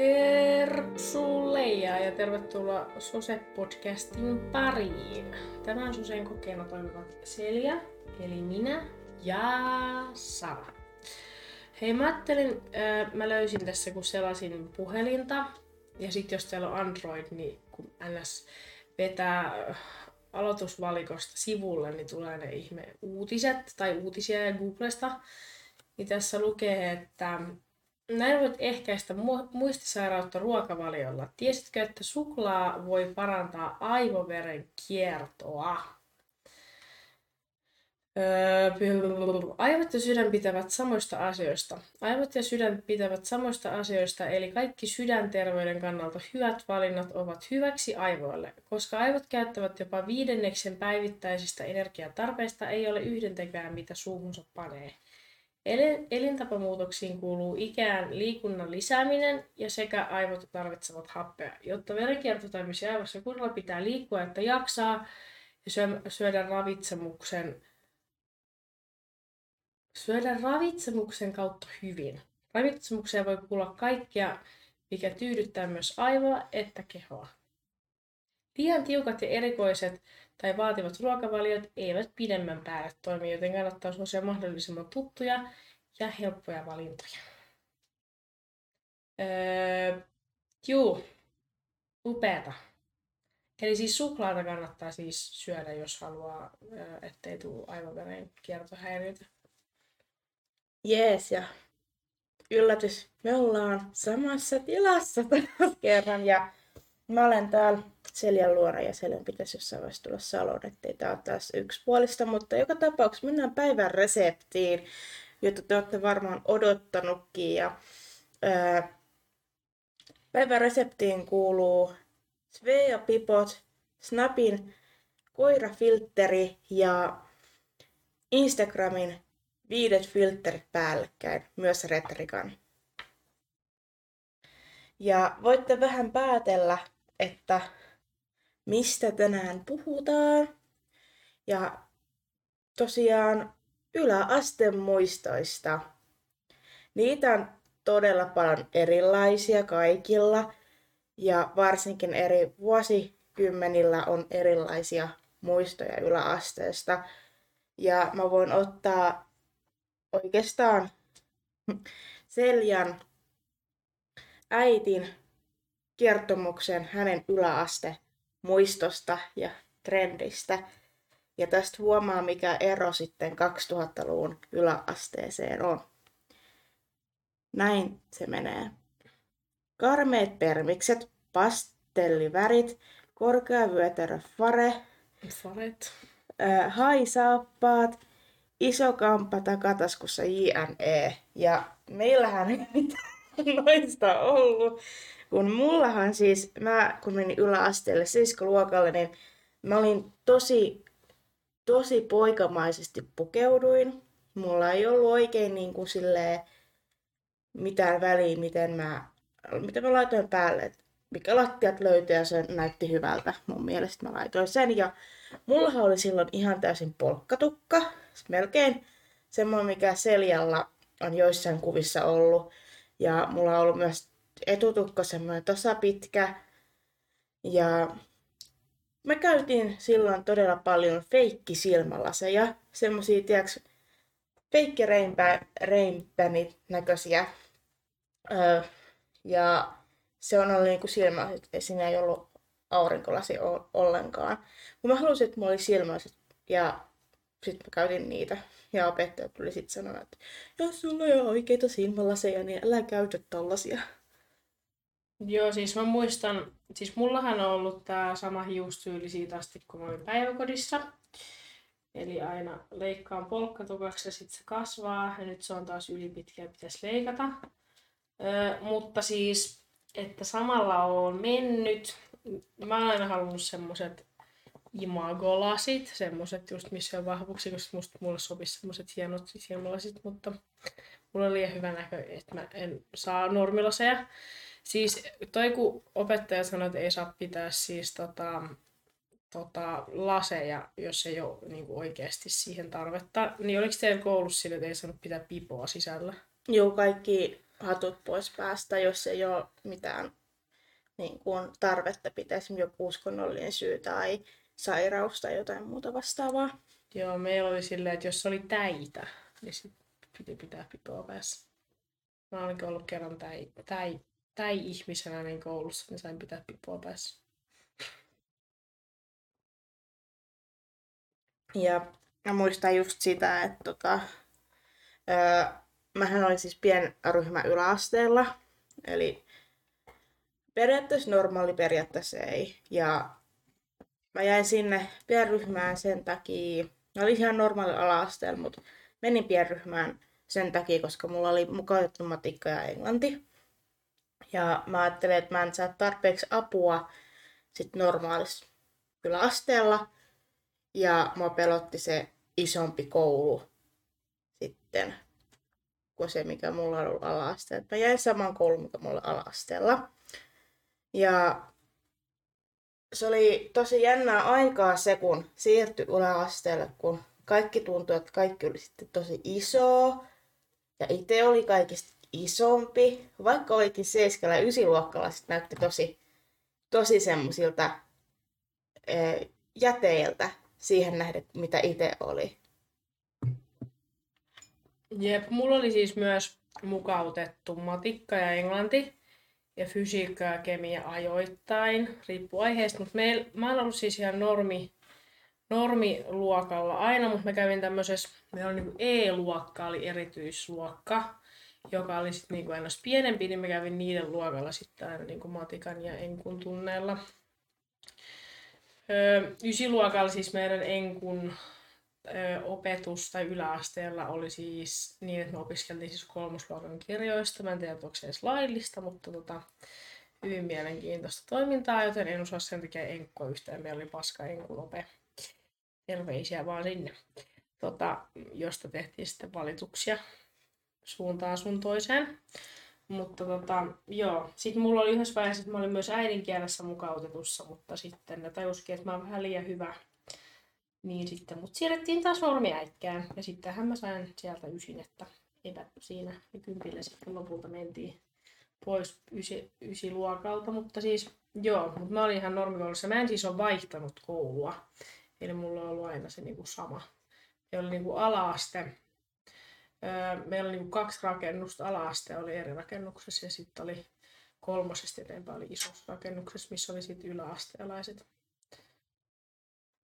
Terpsu Leija ja tervetuloa Sose-podcastin pariin. Tänään Sosen kokeena toimivat Selja, eli minä ja Sara. Hei, mä ajattelin, äh, mä löysin tässä kun selasin puhelinta, ja sitten jos teillä on Android, niin kun NS vetää aloitusvalikosta sivulle, niin tulee ne ihme uutiset tai uutisia Googlesta. Niin tässä lukee, että näin voit ehkäistä muistisairautta ruokavaliolla. Tiesitkö, että suklaa voi parantaa aivoveren kiertoa? Öö, aivot ja sydän pitävät samoista asioista. Aivot ja sydän pitävät samoista asioista, eli kaikki sydänterveyden kannalta hyvät valinnat ovat hyväksi aivoille. Koska aivot käyttävät jopa viidenneksen päivittäisistä energiatarpeista, ei ole yhdentekään mitä suuhunsa panee. Elintapamuutoksiin kuuluu ikään liikunnan lisääminen ja sekä aivot tarvitsevat happea. Jotta verenkierto toimisi aivossa kunnolla, pitää liikkua, että jaksaa ja syödä ravitsemuksen, syödä ravitsemuksen kautta hyvin. Ravitsemukseen voi kuulla kaikkea, mikä tyydyttää myös aivoa että kehoa. Liian tiukat ja erikoiset tai vaativat ruokavaliot eivät pidemmän päälle toimi, joten kannattaa suosia mahdollisimman tuttuja ja helppoja valintoja. Öö, juu, upeata. Eli siis suklaata kannattaa siis syödä, jos haluaa, ettei tule aivoveren kiertohäiriötä. Jees, ja yllätys, me ollaan samassa tilassa taas kerran ja Mä olen täällä Seljan luona ja Seljan pitäisi jossain vaiheessa tulla Saloon, ettei tää ole taas yksipuolista, mutta joka tapauksessa mennään päivän reseptiin, jota te olette varmaan odottanutkin. Ja, ää, päivän reseptiin kuuluu Svea Pipot, Snapin koirafiltteri ja Instagramin viidet filterit päällekkäin, myös Retrikan. Ja voitte vähän päätellä, että mistä tänään puhutaan. Ja tosiaan yläasteen muistoista. Niitä on todella paljon erilaisia kaikilla ja varsinkin eri vuosikymmenillä on erilaisia muistoja yläasteesta. Ja mä voin ottaa oikeastaan Seljan äitin kertomuksen hänen yläaste muistosta ja trendistä. Ja tästä huomaa, mikä ero sitten 2000-luvun yläasteeseen on. Näin se menee. Karmeet permikset, pastellivärit, korkeavyötärö fare, Faret. äh, haisaappaat, iso kamppa takataskussa JNE. Ja meillähän ei mitään noista ollut. Kun mullahan siis, mä kun menin yläasteelle seiskaluokalle, niin mä olin tosi, tosi poikamaisesti pukeuduin. Mulla ei ollut oikein niin kuin silleen mitään väliä, miten mä, mitä mä laitoin päälle. Et mikä lattiat löytyi ja se näytti hyvältä. Mun mielestä mä laitoin sen. Ja mullahan oli silloin ihan täysin polkkatukka. Melkein semmoinen, mikä seljalla on joissain kuvissa ollut. Ja mulla on ollut myös etutukka semmoinen tosa pitkä. Ja me käytiin silloin todella paljon feikkisilmälaseja, semmosia, tiedätkö, feikki reimpänit näköisiä. Öö, ja se on ollut niinku silmä, että siinä ei ollut aurinkolasi ollenkaan. Mutta mä halusin, että mulla oli silmälasit ja sitten mä käytin niitä. Ja opettaja tuli sitten sanoa, että jos sulla ei ole oikeita silmälaseja, niin älä käytä tollasia. Joo, siis mä muistan, siis mullahan on ollut tää sama hiustyyli siitä asti, kun mä olin päiväkodissa. Eli aina leikkaan polkkatukaksi ja sitten se kasvaa ja nyt se on taas ylipitkä ja pitäisi leikata. Öö, mutta siis, että samalla on mennyt, mä oon aina halunnut semmoset imagolasit, semmoset just missä on vahvuksi, koska musta mulle sopisi semmoset hienot silmälasit, mutta mulla on liian hyvä näkö, että mä en saa normilaseja. Siis toi kun opettaja sanoi, että ei saa pitää siis tota, tota, laseja, jos ei ole niin kuin oikeasti siihen tarvetta, niin oliko teillä koulussa sille, että ei saanut pitää pipoa sisällä? Joo, kaikki hatut pois päästä, jos ei ole mitään niin kuin tarvetta pitäisi joku uskonnollinen syy tai sairaus tai jotain muuta vastaavaa. Joo, meillä oli silleen, että jos oli täitä, niin sit piti pitää pipoa päässä. Mä oon ainakin ollut kerran täi, täi, täi ihmisenä niin koulussa, niin sain pitää pipoa päässä. Ja mä muistan just sitä, että tota, öö, mähän olin siis ryhmä yläasteella, eli periaatteessa normaali, periaatteessa ei. Ja mä jäin sinne pienryhmään sen takia, mä olin ihan normaali ala-asteella, mutta menin pienryhmään sen takia, koska mulla oli mukautettu matikka ja englanti. Ja mä ajattelin, että mä en saa tarpeeksi apua sit normaalissa yläasteella. Ja mä pelotti se isompi koulu sitten kuin se, mikä mulla on ollut ala-asteella. Mä jäin saman koulun, mikä mulla ala-asteella. Ja se oli tosi jännää aikaa se, kun siirtyi yläasteelle, kun kaikki tuntui, että kaikki oli sitten tosi isoa. Ja itse oli kaikista isompi. Vaikka olikin 7 ja 9 luokkalla, sitten näytti tosi, tosi semmoisilta jäteiltä siihen nähden, mitä itse oli. Jep, mulla oli siis myös mukautettu matikka ja englanti ja fysiikka ja kemia ajoittain, riippuu aiheesta, mutta meil, mä oon ollut siis ihan normi, normiluokalla aina, mutta mä kävin tämmöisessä, meillä oli niin E-luokka, oli erityisluokka, joka oli sitten niin aina pienempi, niin mä kävin niiden luokalla sitten aina niin kuin matikan ja enkun tunneilla. Öö, ysiluokalla siis meidän enkun ö, opetus tai yläasteella oli siis niin, että me opiskeltiin siis kolmosluokan kirjoista. Mä en tiedä, onko se edes laillista, mutta tota, hyvin mielenkiintoista toimintaa, joten en osaa sen takia enkkoa yhtään. Meillä oli paska enkulope. Terveisiä vaan sinne. Tota, josta tehtiin sitten valituksia suuntaan sun toiseen. Mutta tota, joo. Sitten mulla oli yhdessä vaiheessa, että mä olin myös äidinkielessä mukautetussa, mutta sitten ne tajuskin, että mä oon vähän liian hyvä niin sitten mut siirrettiin taas normiäikkään. Ja sittenhän mä sain sieltä ysin, että eipä siinä. Ja kympillä sitten lopulta mentiin pois ysi, ysiluokalta. Mutta siis joo, mutta mä olin ihan normikoulussa. Mä en siis ole vaihtanut koulua. Eli mulla on ollut aina se niinku sama. Ja oli niinku ala-aste. Öö, meillä oli niinku kaksi rakennusta. Ala-aste oli eri rakennuksessa ja sitten oli kolmosesta eteenpäin oli isossa rakennuksessa, missä oli sitten yläasteelaiset.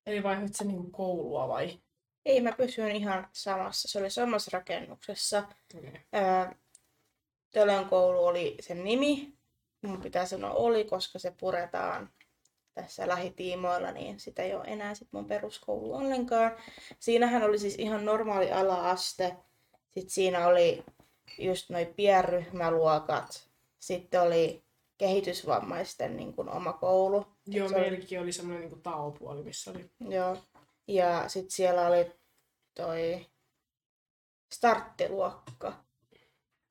Eli vaihdoit se niinku koulua vai? Ei, mä pysyin ihan samassa. Se oli samassa rakennuksessa. Okay. Ää, koulu oli sen nimi. Mun pitää sanoa oli, koska se puretaan tässä lähitiimoilla, niin sitä ei ole enää sit mun peruskoulu ollenkaan. Siinähän oli siis ihan normaali ala-aste. Sitten siinä oli just noin pienryhmäluokat. Sitten oli kehitysvammaisten niin kuin, oma koulu. Joo, se meilläkin oli semmoinen niin kuin taopuoli, missä oli. Joo. Ja sitten siellä oli toi starttiluokka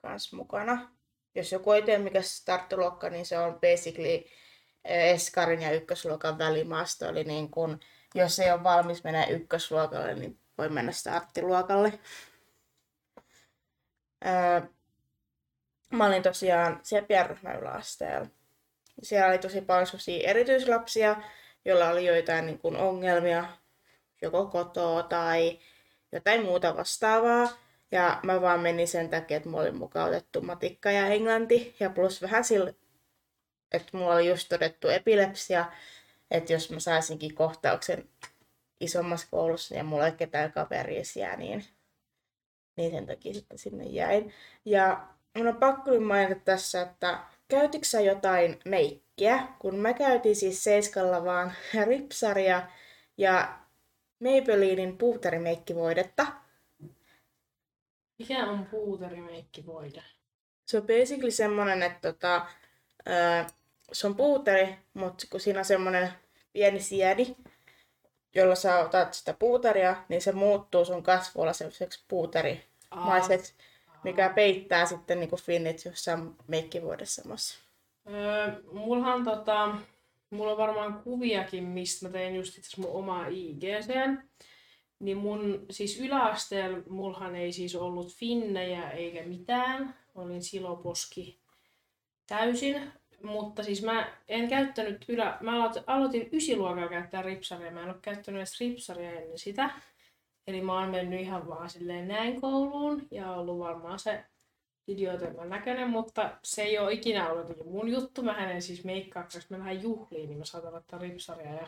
kans mukana. Jos joku ei tiedä mikä starttiluokka, niin se on basically eh, Eskarin ja ykkösluokan välimaasto. Eli niin kun, jos ei ole valmis mennä ykkösluokalle, niin voi mennä starttiluokalle. Öö, mä olin tosiaan siellä pienryhmän yläasteella. Siellä oli tosi paljon erityislapsia, joilla oli joitain niin kuin ongelmia, joko kotoa tai jotain muuta vastaavaa. Ja mä vaan menin sen takia, että mulla oli mukautettu matikka ja englanti. Ja plus vähän sillä, että mulla oli just todettu epilepsia. Että jos mä saisinkin kohtauksen isommassa koulussa ja mulla ei ketään kaverisia, niin, niin sen takia sitten sinne jäin. Ja mun on pakko mainita tässä, että käytitkö sä jotain meikkiä? Kun mä käytin siis Seiskalla vaan ripsaria ja Maybellinin puuterimeikkivoidetta. Mikä on puuterimeikkivoide? Se on basically semmonen, että tota, ää, se on puuteri, mutta kun siinä on semmonen pieni siedi, jolla sä otat sitä puuteria, niin se muuttuu sun kasvoilla sellaiseksi puuterimaiseksi mikä peittää sitten niin finnit jossain meikkivuodessa samassa. Öö, mullahan tota, mulla on varmaan kuviakin, mistä mä tein just itse mun omaa IGCn. Niin mun, siis yläasteella mulhan ei siis ollut finnejä eikä mitään. Olin siloposki täysin. Mutta siis mä en käyttänyt ylä... Mä aloitin, ysiluokalla käyttää ripsaria. Mä en ole käyttänyt edes ripsaria ennen sitä. Eli mä oon mennyt ihan vaan silleen näin kouluun ja ollut varmaan se idiotemman näköinen, mutta se ei ole ikinä ollut mun juttu. Mä en siis meikkaa, koska mä vähän juhliin, niin mä saatan ottaa ripsaria ja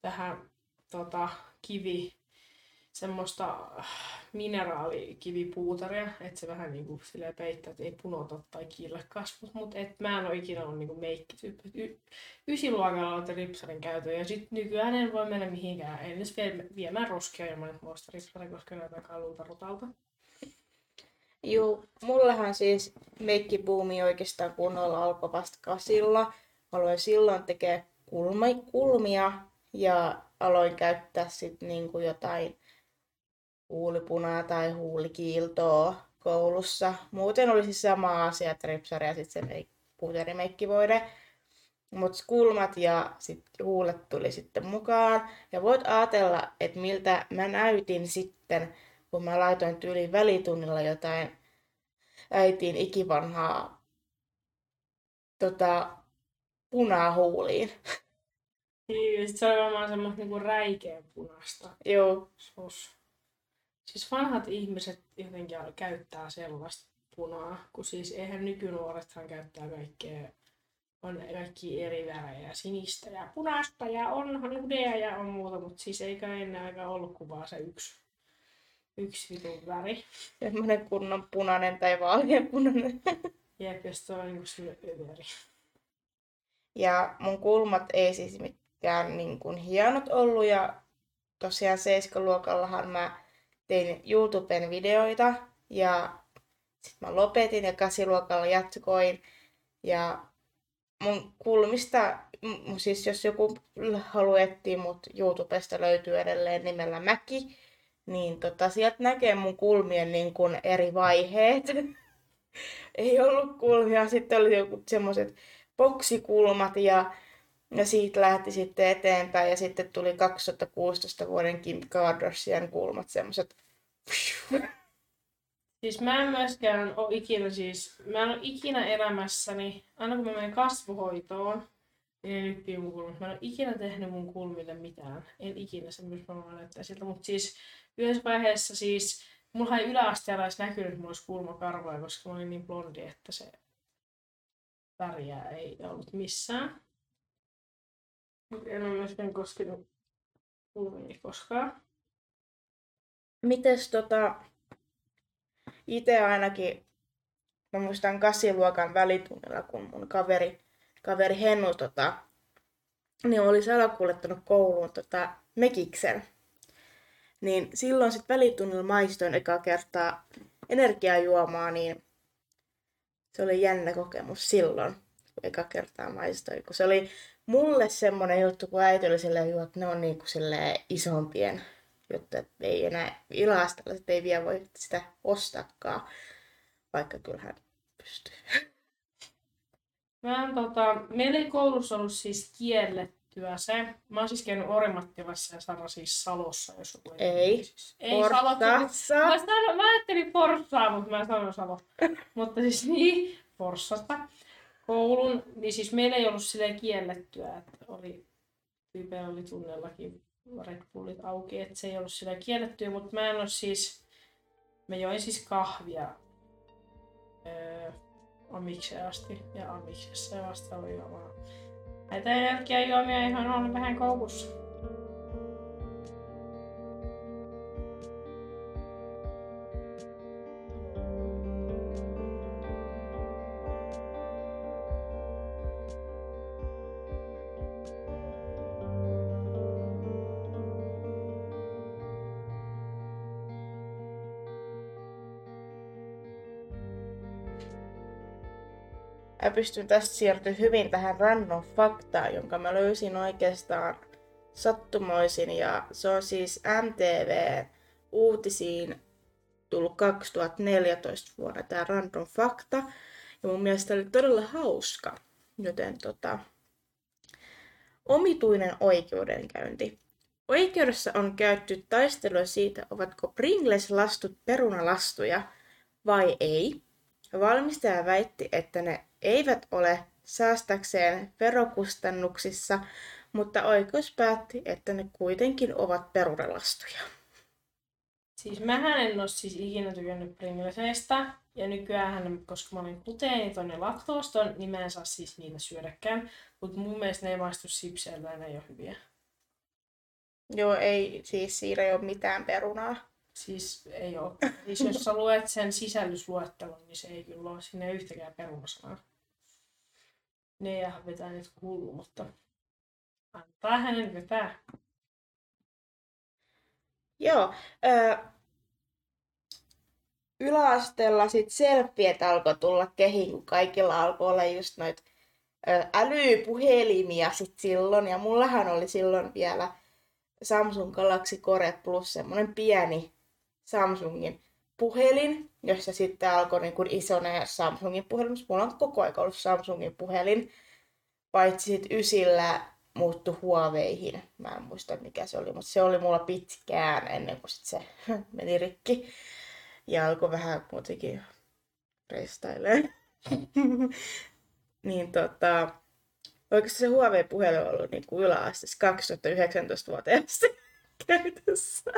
tähän tota, kivi, semmoista mineraalikivipuutaria, että se vähän niinku silleen peittää, että ei punota tai kiille kasvut, mutta et mä en ole ikinä ollut niinku meikkityyppi. Y- ysiluokalla aloitin ripsarin käytön ja sit nykyään en voi mennä mihinkään, en edes vie, viemään roskia ilman, että muista ripsaria, koska näytää kalulta rutalta. Joo, mullahan siis meikkibuumi oikeastaan kunnolla alkoi vasta kasilla. Aloin silloin tekee kulma, kulmia ja aloin käyttää sitten niinku jotain huulipunaa tai huulikiiltoa koulussa. Muuten oli siis sama asia, että ripsari ja sitten se meik- puterimeikkivoide. Mutta kulmat ja sit huulet tuli sitten mukaan. Ja voit ajatella, että miltä mä näytin sitten, kun mä laitoin tyyliin välitunnilla jotain äitiin ikivanhaa tota, punaa huuliin. Niin, se oli varmaan semmoista niinku räikeä punasta. Joo. Sus. Siis vanhat ihmiset jotenkin käyttää sellaista punaa, kun siis eihän nykynuorethan käyttää kaikkea, on kaikki eri värejä, sinistä ja punaista ja on nudea ja on muuta, mutta siis eikä ennen aika ollut kuin vaan se yksi, yksi vitun väri. Semmoinen kunnon punainen tai vaaleanpunainen. Jep, jos tuo on niinku se överi. Ja mun kulmat ei siis mitkään niin kuin hienot ollut ja tosiaan 7-luokallahan mä tein YouTuben videoita ja sitten mä lopetin ja kasiluokalla jatkoin. Ja mun kulmista, siis jos joku haluaa etsiä mut YouTubesta löytyy edelleen nimellä Mäki, niin tota, sieltä näkee mun kulmien niin kuin eri vaiheet. Ei ollut kulmia, sitten oli joku semmoiset boksikulmat ja, ja siitä lähti sitten eteenpäin ja sitten tuli 2016 vuoden Kim Kardashian kulmat, semmoiset Siis mä en myöskään ole ikinä siis, mä en ole ikinä elämässäni, aina kun mä menen kasvuhoitoon, niin ne nyppii mun kulmat. Mä en ole ikinä tehnyt mun kulmille mitään. En ikinä, se myös varmaan näyttää siltä. Mutta siis yhdessä vaiheessa siis, mulla ei yläasteella edes näkynyt, että mulla olisi kulmakarvoja, koska mä olin niin blondi, että se väriä ei ollut missään. Mut en ole myöskään koskenut kulmiini koskaan. Mites tota, itse ainakin, mä muistan kasiluokan välitunnilla, kun mun kaveri, kaveri Hennu tota, niin oli salakuljettanut kouluun tota, mekiksen. Niin silloin sitten välitunnilla maistoin eka kertaa energiajuomaa, niin se oli jännä kokemus silloin, kun eka kertaa maistoin. Kun se oli mulle semmonen juttu, kun äiti oli silleen, että ne on niinku isompien jotta ei enää ilastella, että ei vielä voi sitä ostakaan, vaikka kyllähän pystyy. Mä tota, meillä ei koulussa ollut siis kiellettyä se. Mä oon siis käynyt Orimattilassa ja Sara siis Salossa, jos joku ei. Ei, siis, ei Salossa. Mä, sanon, mä ajattelin Forssaa, mutta mä sanoin Salo. mutta siis niin, Forssasta koulun, niin siis meillä ei ollut silleen kiellettyä, että oli, tyypeillä oli tunnellakin Red Bullit auki, että se ei ollut sillä kiellettyä, mutta mä en ole siis, mä join siis kahvia öö, amikseen asti ja amiksessa vasta oli juomaan näitä energiajuomia ihan on vähän koukussa. Pystyn tästä siirtyä hyvin tähän random faktaan, jonka mä löysin oikeastaan sattumoisin. Ja se on siis MTV uutisiin tullut 2014 vuonna tämä random fakta. Ja mun mielestä oli todella hauska. Joten tota, omituinen oikeudenkäynti. Oikeudessa on käyty taistelua siitä, ovatko Pringles-lastut perunalastuja vai ei. Valmistaja väitti, että ne eivät ole säästäkseen verokustannuksissa, mutta oikeus päätti, että ne kuitenkin ovat perunalastuja. Siis mähän en ole siis ikinä tykännyt Pringleseistä. Ja nykyään, koska mä olin gluteeniton ja laktooston, niin mä en saa siis niitä syödäkään. Mutta mun mielestä ne ei maistu sipseiltä ja ne ei ole hyviä. Joo, ei, siis siinä ei ole mitään perunaa. Siis ei ole. Siis jos sä luet sen sisällysluettelon, niin se ei kyllä ole sinne yhtäkään perunasanaa. Ne ja vetää nyt hullu, mutta antaa hänen vetää. Joo. Ö, yläasteella sit selfieet alkoi tulla kehiin, kun kaikilla alkoi olla just noit ö, älypuhelimia sit silloin. Ja mullahan oli silloin vielä Samsung Galaxy Core Plus, semmonen pieni Samsungin puhelin, jossa sitten alkoi niin kuin isoneen Samsungin puhelin. Mulla on koko ajan ollut Samsungin puhelin, paitsi sitten ysillä muuttui Huaweihin. Mä en muista mikä se oli, mutta se oli mulla pitkään ennen kuin sit se meni rikki. Ja alkoi vähän muutenkin restailemaan. niin tota, oikeasti se Huawei-puhelin on ollut niin kuin yläasteessa 2019 vuoteen käytössä.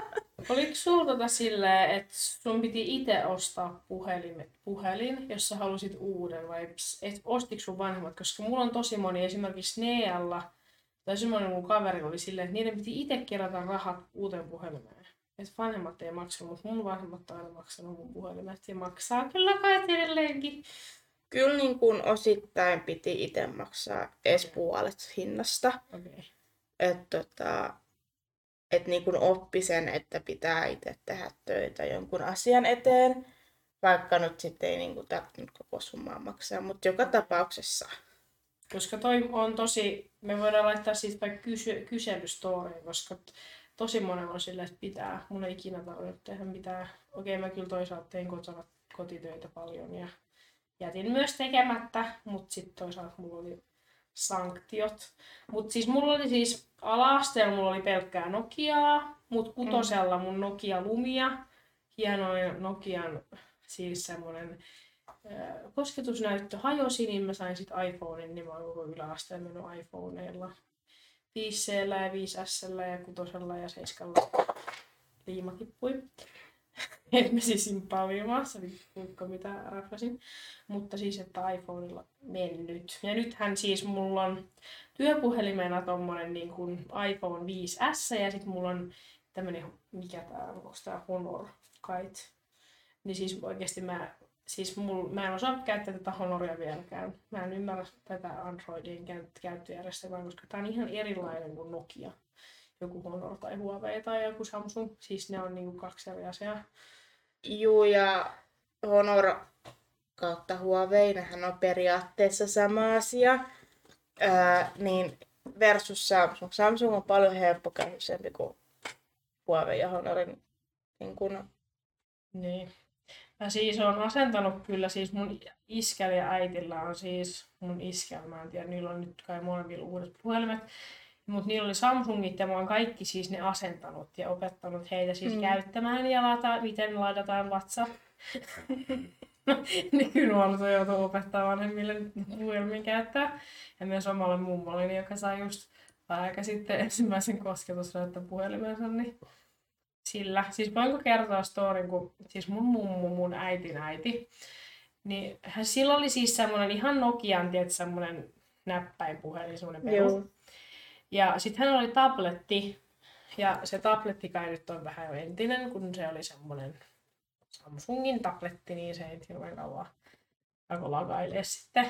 Oliko sulla tota silleen, että sun piti itse ostaa puhelin, puhelin, jos sä halusit uuden vai et, ostiko sun vanhemmat? Koska mulla on tosi moni, esimerkiksi Nealla, tai semmoinen mun kaveri oli silleen, että niiden piti itse kerätä rahat uuteen puhelimeen. Että vanhemmat ei maksanut, mutta mun vanhemmat on aina maksanut mun puhelimet ja maksaa kyllä kai edelleenkin. Kyllä niin kuin osittain piti itse maksaa edes puolet hinnasta. Okay. Että tota, et niin kuin oppi sen, että pitää itse tehdä töitä jonkun asian eteen, vaikka nyt sitten ei niin kuin tarvinnut koko summaa maksaa, mutta joka tapauksessa. Koska toi on tosi, me voidaan laittaa siitä vaikka kysy, kyselystoriin, koska tosi monella on sille, että pitää. Mun ei ikinä tarvinnut tehdä mitään. Okei, mä kyllä toisaalta tein kotona kotitöitä paljon ja jätin myös tekemättä, mutta sitten toisaalta mulla oli sanktiot. Mutta siis mulla oli siis ala-asteella mulla oli pelkkää Nokiaa, mutta kutosella mun Nokia Lumia, hienoin Nokian siis semmoinen kosketusnäyttö hajosi, niin mä sain sitten iPhonein, niin mä oon koko yläasteen mennyt iPhoneilla. 5 ja 5 S ja 6 ja 7 liimatippui. Et mä siis impalvimassa, kuinka mitä raflasin. Mutta siis, että iPhoneilla mennyt. Ja nythän siis mulla on työpuhelimena tommonen niin kuin iPhone 5S ja sitten mulla on tämmönen, mikä tää on, onko tää Honor Kite. Niin siis oikeesti mä, siis mul, mä en osaa käyttää tätä Honoria vieläkään. Mä en ymmärrä tätä Androidin käyttöjärjestelmää, koska tää on ihan erilainen kuin Nokia joku Honor tai Huawei tai joku Samsung. Siis ne on niinku kaksi eri asiaa. Juu, ja Honor kautta Huawei, nehän on periaatteessa sama asia. Ää, niin versus Samsung. Samsung on paljon helppokäytöisempi kuin Huawei ja Honorin niin kun... Niin. Mä siis on asentanut kyllä, siis mun iskällä ja äitillä on siis, mun iskällä, mä en tiedä, niillä on nyt kai molemmilla uudet puhelimet, mutta niillä oli Samsungit ja mä oon kaikki siis ne asentanut ja opettanut heitä siis mm. käyttämään ja lata, miten ladataan WhatsApp. Nykynuoriso joutuu opettaa vanhemmille puhelimin käyttää. Ja myös omalle mummolle, joka sai just aika sitten ensimmäisen kosketusnäyttö puhelimensa, niin sillä. Siis voinko kertoa storin, kun siis mun mummu, mun äitin äiti, niin hän, sillä oli siis semmoinen ihan Nokian, tiedät, semmoinen näppäinpuhelin, semmoinen perus. Ja sitten hän oli tabletti, ja se tabletti kai nyt on vähän jo entinen, kun se oli semmoinen Samsungin tabletti, niin se ei hirveän kauan alkoi lagailee sitten.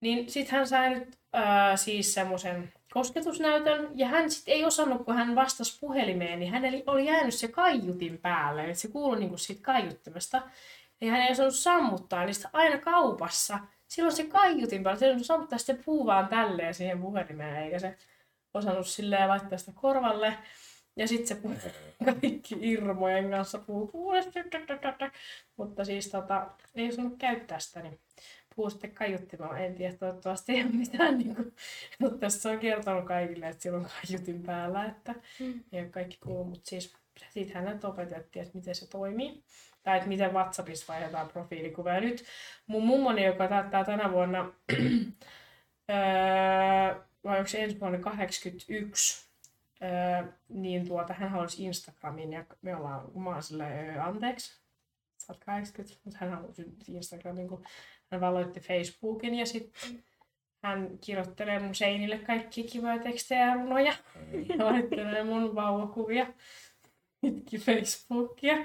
Niin sitten hän sai nyt ää, siis semmoisen kosketusnäytön, ja hän sitten ei osannut, kun hän vastasi puhelimeen, niin hänellä oli jäänyt se kaiutin päälle, että se kuului niinku siitä kaiuttimesta. Ja hän ei osannut sammuttaa, niin aina kaupassa, silloin se kaiutin päällä, se ei sammuttaa sitten puu vaan tälleen siihen puhelimeen, eikä se osannut silleen laittaa sitä korvalle. Ja sitten se puhuu kaikki irmojen kanssa puhuu Mutta siis tota, ei osannut käyttää sitä, niin puhuu sitten kaiuttimella, en tiedä, toivottavasti ei ole mitään, niin kuin, mutta se on kertonut kaikille, että sillä on kaiutin päällä, että Mm. ei ole kaikki kuuluu, mutta siis siitä hänet opetettiin, että miten se toimii. Tai että miten WhatsAppissa vaihdetaan profiilikuva. Ja nyt mun mummoni, joka täyttää tänä vuonna, öö, vai onko se ensi vuonna 81, öö, niin tuota, hän halusi Instagramin ja me ollaan, mä oon silleen, öö, anteeksi, sä oot 80, mutta hän halusi Instagramin, kun hän valoitti Facebookin ja sitten hän kirjoittelee mun seinille kaikki kivoja tekstejä ja runoja. Ja laittelee mun vauvakuvia pitkin Facebookia.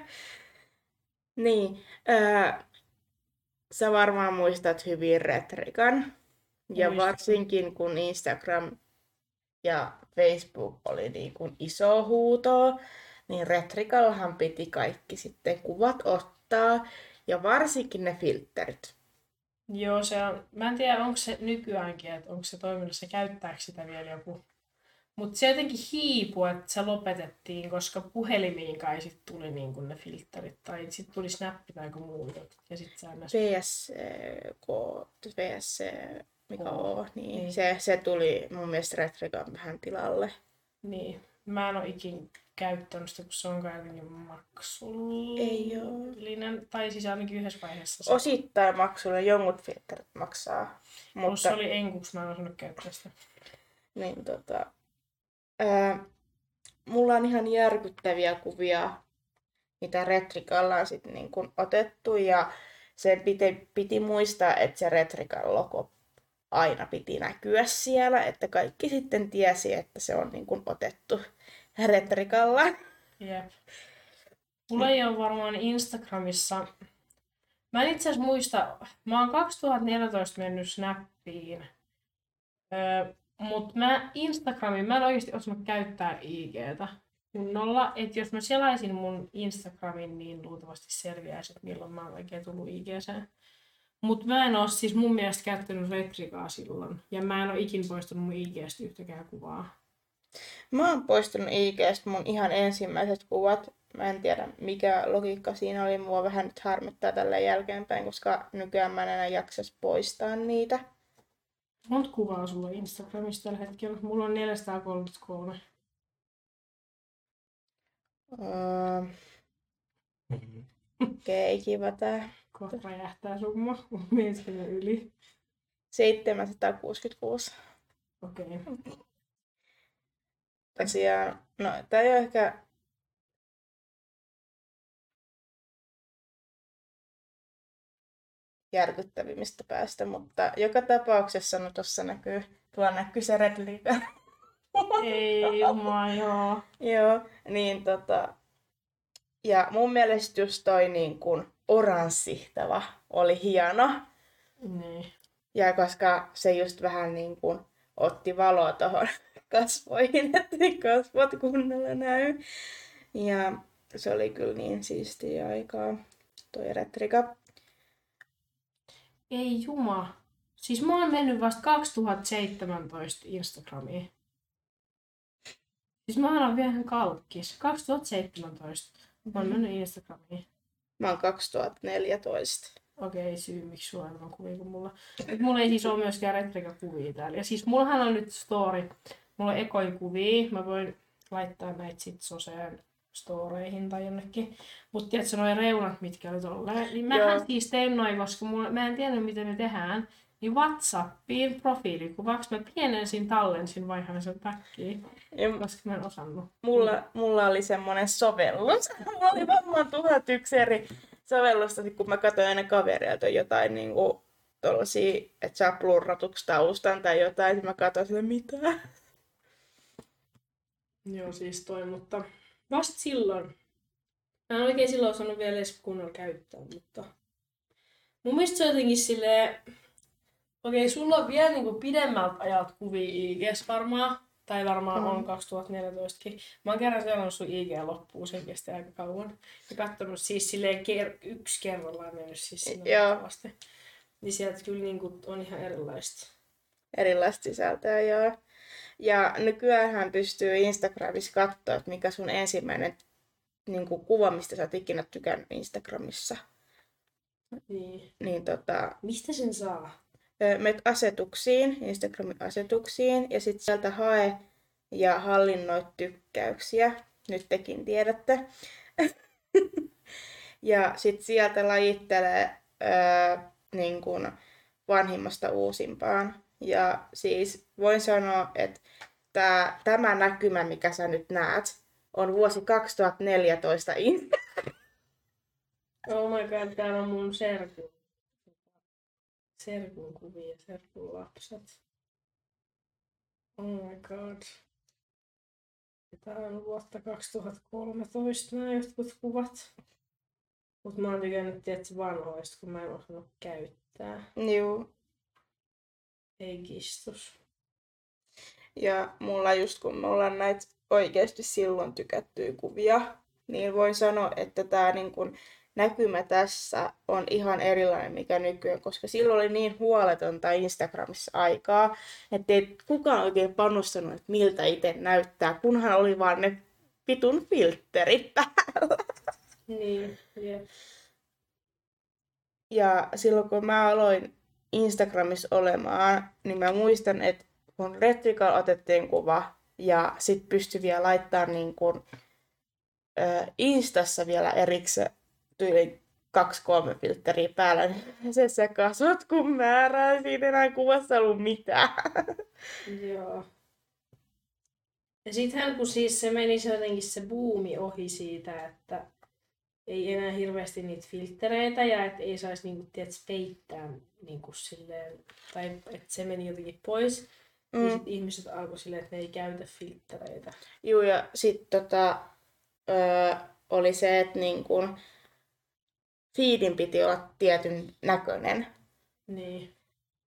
Niin, öö, sä varmaan muistat hyvin retrikan. Ja Muistan. varsinkin kun Instagram ja Facebook oli niin kuin iso huuto, niin retrikallahan piti kaikki sitten kuvat ottaa. Ja varsinkin ne filterit. Joo, se on, mä en tiedä onko se nykyäänkin, että onko se toiminnassa, käyttääkö sitä vielä joku. Mutta se jotenkin hiipui, että se lopetettiin, koska puhelimiin kai sit tuli niin kuin ne filterit, tai sitten tuli snappi tai joku muu. Ja sitten se aina... VSC, VSC, mikä on, niin, Niin. Se, se tuli mun mielestä retrikan vähän tilalle. Niin, mä en ole ikin käyttänyt sitä, kun se on kai jotenkin maksullinen. Tai siis ainakin yhdessä vaiheessa. Se, Osittain maksulle jonkun filterit maksaa. Mutta... Mutta se oli enkuksi, mä en osannut käyttää sitä. niin, tota, ää, mulla on ihan järkyttäviä kuvia, mitä retrikalla on sit niin kun otettu. Ja sen piti, piti muistaa, että se retrikan logo aina piti näkyä siellä, että kaikki sitten tiesi, että se on niin kun otettu retrikalla. Jep. Mulla ei ole varmaan Instagramissa... Mä en itse asiassa muista, mä oon 2014 mennyt Snappiin. Öö, Mutta mä Instagramin, mä en oikeasti osannut käyttää IGtä kunnolla. Että jos mä selaisin mun Instagramin, niin luultavasti selviäisi, että milloin mä oon oikein tullut IGseen. Mutta mä en oo siis mun mielestä käyttänyt retrikaa silloin. Ja mä en oo ikin poistanut mun IGstä yhtäkään kuvaa. Mä oon poistanut IGstä mun ihan ensimmäiset kuvat. Mä en tiedä, mikä logiikka siinä oli. Mua vähän nyt harmittaa tällä jälkeenpäin, koska nykyään mä en enää jaksas poistaa niitä. Monta kuvaa sulla on Instagramissa tällä hetkellä? Mulla on 433. Öö, Okei, okay, kiva tää. Kohta räjähtää summa. Mun mielestä se yli. 766. Okei. Okay. Tosiaan, no tää ei ole ehkä... järkyttävimmistä päästä, mutta joka tapauksessa no tuossa näkyy, tuolla näkyy se Red. Ei jumala, joo. Joo, niin tota... Ja mun mielestä just toi niin kuin oranssihtava oli hieno. Niin. Ja koska se just vähän niin kuin otti valoa tuohon kasvoihin, ettei kasvot kunnolla näy. Ja se oli kyllä niin siistiä aikaa, toi retrika. Ei juma. Siis mä oon mennyt vasta 2017 Instagramiin. Siis mä oon vielä ihan kalkkis. 2017. Mä oon mennyt Instagramiin. Mä oon 2014. Okei, syy miksi sulla on enemmän kuvia kuin mulla. Mut mulla ei siis ole myöskään retrika-kuvia täällä. Ja siis mullahan on nyt story. Mulla on ekoi kuvia. Mä voin laittaa näitä sit soseen storeihin tai jonnekin. Mutta tiedätkö, noin reunat, mitkä oli tuolla. Niin mähän Joo. siis tein noin, koska mulla, mä en tiennyt, miten ne tehdään. Niin Whatsappiin profiilikuvaksi mä pienensin tallensin vaihan sen päkkiin, Ja koska mä en osannut. mulla, mulla oli semmonen sovellus. mulla oli varmaan tuhat yksi eri sovellusta, kun mä katsoin aina kavereilta jotain niin kuin, tollasia, että saa plurratuksi taustan tai jotain, niin mä katsoin sille mitä. Joo, siis toi, mutta vasta silloin. Mä en oikein silloin osannut vielä edes kunnolla käyttää, mutta mun mielestä se on jotenkin silleen, okei, sulla on vielä niinku pidemmältä ajalta kuvia IGs varmaan, tai varmaan Mm. on 2014kin. Mä oon kerran seurannut sun IG loppuun, sen kesti aika kauan. Ja katsonut siis silleen ker- yksi kerrallaan mennyt siis sinne Joo. asti. Niin sieltä kyllä niinku on ihan erilaista. erilaista sisältöä, joo. Ja nykyään pystyy Instagramissa katsoa, että mikä sun ensimmäinen niin kuin, kuva, mistä sä oot ikinä tykännyt Instagramissa. Niin. Niin tota, Mistä sen saa? Menet asetuksiin, Instagramin asetuksiin, ja sitten sieltä hae ja hallinnoit tykkäyksiä. Nyt tekin tiedätte. ja sitten sieltä lajittelee öö, niin kun vanhimmasta uusimpaan. Ja siis voin sanoa, että tää, tämä näkymä, mikä sä nyt näet, on vuosi 2014 in- Oh my god, täällä on mun serkun. Serkun kuvia, serkun lapset. Oh my god. Tää on vuotta 2013 nämä jotkut kuvat. Mut mä oon tykännyt tietysti vanhoista, kun mä en osannut käyttää. Juu. Ei kistus. Ja mulla just kun me ollaan näitä oikeasti silloin tykättyjä kuvia, niin voin sanoa, että tämä niin kun näkymä tässä on ihan erilainen mikä nykyään, koska silloin oli niin huoletonta Instagramissa aikaa, että ei kukaan oikein panostanut, että miltä itse näyttää, kunhan oli vaan ne pitun filterit päällä. Niin, jep. Ja silloin kun mä aloin Instagramissa olemaan, niin mä muistan, että kun Retrikalla otettiin kuva ja sit pystyi vielä laittaa niin kun, ö, Instassa vielä erikseen tyyli kaksi-kolme filtteriä päällä, niin se sekaa sotkun määrää, ei siinä enää kuvassa ollut mitään. Joo. Ja sittenhän kun siis se meni se jotenkin se buumi ohi siitä, että ei enää hirveästi niitä filtreitä ja että ei saisi niinku, tiedätkö, peittää niinku silleen, tai että se meni jotenkin pois. Mm. Niin sit ihmiset alkoi silleen, että ne ei käytä filtreitä. Juu, ja sitten tota, ö, oli se, että niin kun, feedin piti olla tietyn näköinen. Niin.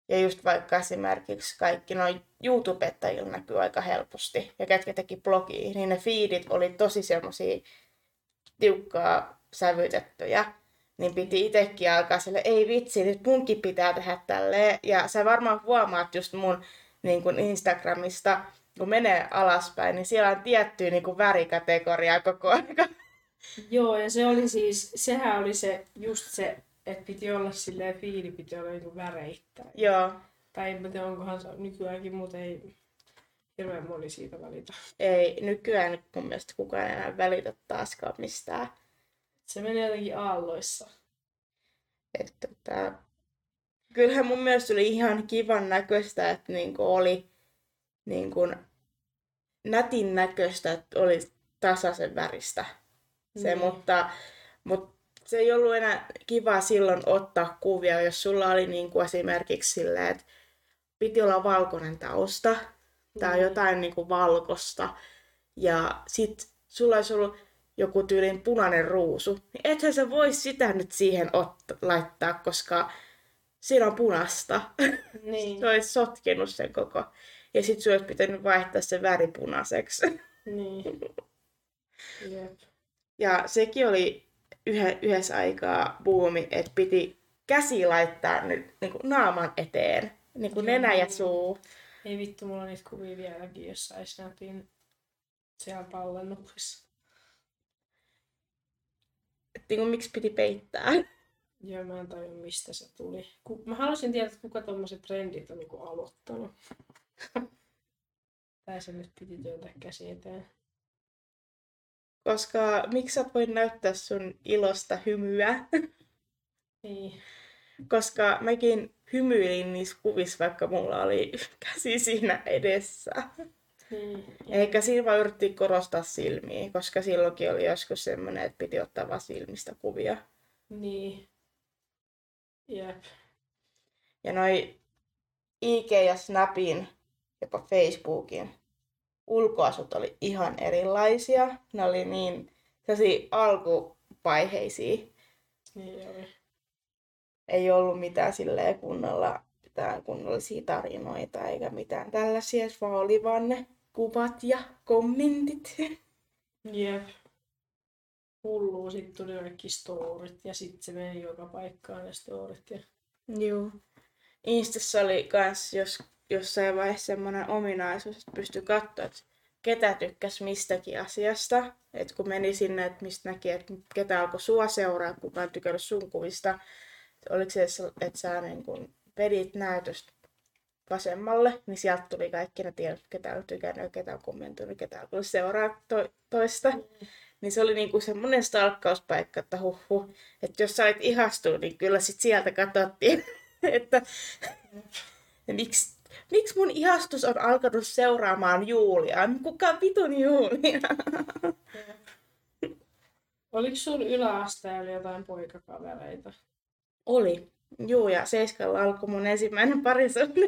Ja just vaikka esimerkiksi kaikki noin YouTube-ettajilla näkyy aika helposti, ja ketkä teki blogia, niin ne feedit oli tosi semmosia tiukkaa sävytettyjä. Niin piti itsekin alkaa sille, ei vitsi, nyt munkin pitää tehdä tälleen. Ja sä varmaan huomaat just mun niin kun Instagramista, kun menee alaspäin, niin siellä on tiettyä niin kun värikategoriaa koko aika. Joo, ja se oli siis, sehän oli se, just se, että piti olla silleen, fiili piti olla niinku väreittäin. Joo, Tai en mä tiedä, onkohan se nykyäänkin, mutta ei hirveän moni siitä välitä. ei nykyään mun mielestä kukaan enää välitä taaskaan mistään. Se meni jotenkin aalloissa. Että tota, kyllähän mun mielestä oli ihan kivan näköistä, että niinku oli niinku nätin näköistä, että oli tasaisen väristä se, Niin. mutta, mutta se ei ollut enää kiva silloin ottaa kuvia, jos sulla oli niinku esimerkiksi silleen, että piti olla valkoinen tausta tai Niin. jotain niinku valkosta ja sit sulla olisi ollut joku tyylin punainen ruusu, niin ethän sä voi sitä nyt siihen ot- laittaa, koska siinä on punasta. Niin, se olisi sotkenut sen koko. Ja sit sun olisi pitänyt vaihtaa se väri punaiseksi. niin. Jep. Ja sekin oli yhä, yhdessä aikaa buumi, että piti käsi laittaa nyt niin kuin naaman eteen. Niin kuin nenä ja suu. Ei vittu, mulla on niitä kuvia vieläkin jossain Snapin siellä tallennuksissa. Että niin kuin, miksi piti peittää. Joo, mä en tajua mistä se tuli. Ku, mä haluaisin tietää, kuka tommoset trendit on niinku aloittanut. Tai se nyt piti työntää käsi eteen. Koska miksi sä voi näyttää sun ilosta hymyä? Niin. Koska mäkin hymyilin niissä kuvissa, vaikka mulla oli käsi siinä edessä. Niin. Eikä siinä vaan yritti korostaa silmiä, koska silloinkin oli joskus semmoinen, että piti ottaa vaan silmistä kuvia. Niin. Jep. Ja noi IG ja Snapin, jopa Facebookin ulkoasut oli ihan erilaisia. Ne oli niin sellaisia alkuvaiheisia. Niin oli. Ei ollut mitään silleen kunnolla, mitään kunnollisia tarinoita eikä mitään tällaisia, vaan oli vaan ne kuvat ja kommentit. Jep. Hulluu, sitten tuli kaikki storit ja sitten se meni joka paikkaan ne storit. Ja... Joo. Instassa oli kans jos, jossain vaiheessa semmoinen ominaisuus, että pystyi katsoa, että ketä tykkäs mistäkin asiasta. Et kun meni sinne, että mistä näki, että ketä alkoi sua seuraa, kuka on tykännyt sun kuvista, oliko se, että sä niin kun vedit näytöstä vasemmalle, niin sieltä tuli kaikki ne tiedot, ketä on tykännyt, ketä on kommentoinut, ketä on seuraa to- toista. Mm. Niin se oli niinku semmoinen stalkkauspaikka, että huh, huh. Että jos sä olit ihastunut, niin kyllä sit sieltä katsottiin, että miksi, miksi mun ihastus on alkanut seuraamaan Juliaa? Kuka vitun Julia? Oliko sun yläasteella jotain poikakavereita? Oli. Juu, ja seiskalla alkoi mun ensimmäinen parisuhde.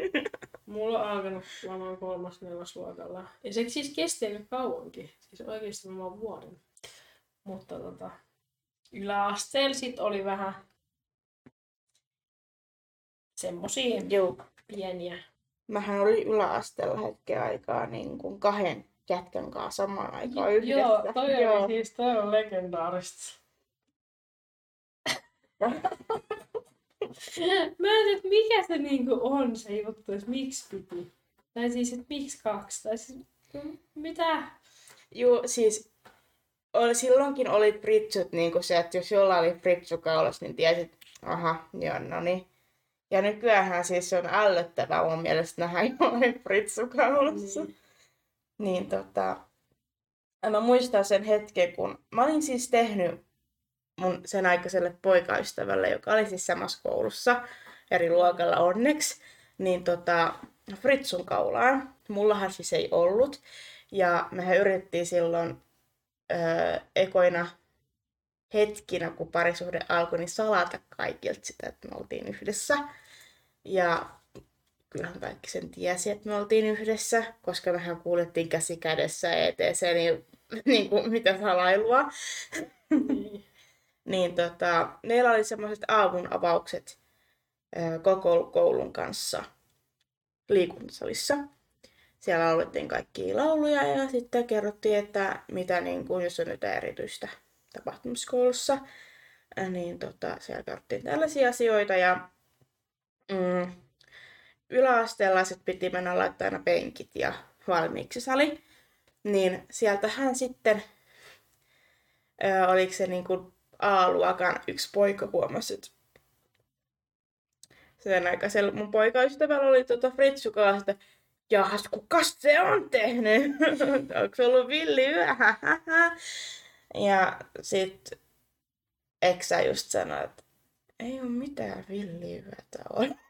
Mulla on alkanut varmaan kolmas nelosluokalla. Ja se siis kesti aika kauankin. Siis oikeasti mä vuoden. Mutta tota, yläasteella sit oli vähän semmosia Joo. Pieniä. Mähän oli yläasteella hetken aikaa niin kuin kahden jätkän kanssa samaan aikaan yhdessä. Joo, toi Joo. oli siis, toi on legendaarista. Mä en tiedä, mikä se niinku on se juttu, että miksi piti. Tai siis, että miksi kaksi. Tai siis, mitä? Joo, siis oli, silloinkin oli fritsut niin kuin se, että jos jollain oli fritsu kaulassa, niin tiesit, aha, joo, no niin. Ja nykyään siis on ällöttävää mun mielestä nähdä jollain fritsu kaulassa. Niin. tota, mä muistan sen hetken, kun mä olin siis tehnyt mun sen aikaiselle poikaystävälle, joka oli siis samassa koulussa, eri luokalla onneksi, niin tota, Fritsun kaulaan. Mullahan siis ei ollut. Ja me yritettiin silloin öö, ekoina hetkinä, kun parisuhde alkoi, niin salata kaikilta sitä, että me oltiin yhdessä. Ja kyllähän kaikki sen tiesi, että me oltiin yhdessä, koska mehän kuulettiin käsi kädessä ETC, niin, niin kuin, mitä salailua. Niin niin tota, meillä oli semmoiset aamun avaukset koko koulun kanssa liikuntasalissa. Siellä laulettiin kaikki lauluja ja sitten kerrottiin, että mitä niin kuin, jos on nyt erityistä tapahtumiskoulussa, niin tota, siellä kerrottiin tällaisia asioita ja mm, yläasteella piti mennä laittaa aina penkit ja valmiiksi sali. Niin sieltähän sitten, ö, oliko se niin kuin A-luokan yksi poika huomasi, että sen aikaisella mun poikaystävällä oli tota Fritsu kanssa, että jahas, kuka se on tehnyt? Onko se ollut villi yö? ja sit Eksä just sanoi, että ei ole mitään villiyötä on.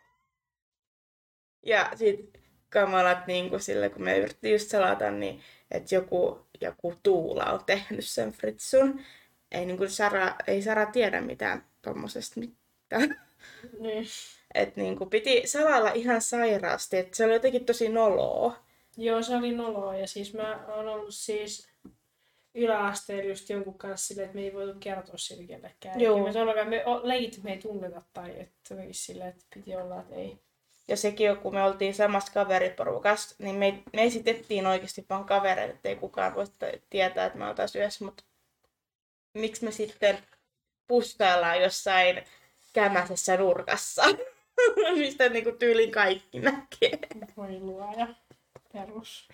Ja sit kamalat niin kuin sille, kun me yritettiin just salata, niin että joku, joku Tuula on tehnyt sen Fritsun ei, niin kuin Sara, ei Sara tiedä mitään tuommoisesta mitään. Niin. Et niin kuin piti salailla ihan sairaasti, että se oli jotenkin tosi noloa. Joo, se oli noloa ja siis mä oon ollut siis yläasteella just jonkun kanssa silleen, että me ei voitu kertoa sille kellekään. Joo. Me sanotaan, me leikit, me ei tunneta tai että silleen, että piti olla, että ei. Ja sekin, kun me oltiin samassa kaveriporukassa, niin me, me esitettiin oikeasti vaan kavereita, että ei kukaan voi tietää, että me oltaisiin yhdessä, mutta miksi me sitten pustaillaan jossain kämäsessä nurkassa, mistä niinku tyylin kaikki näkee. Voi luoja. Perus.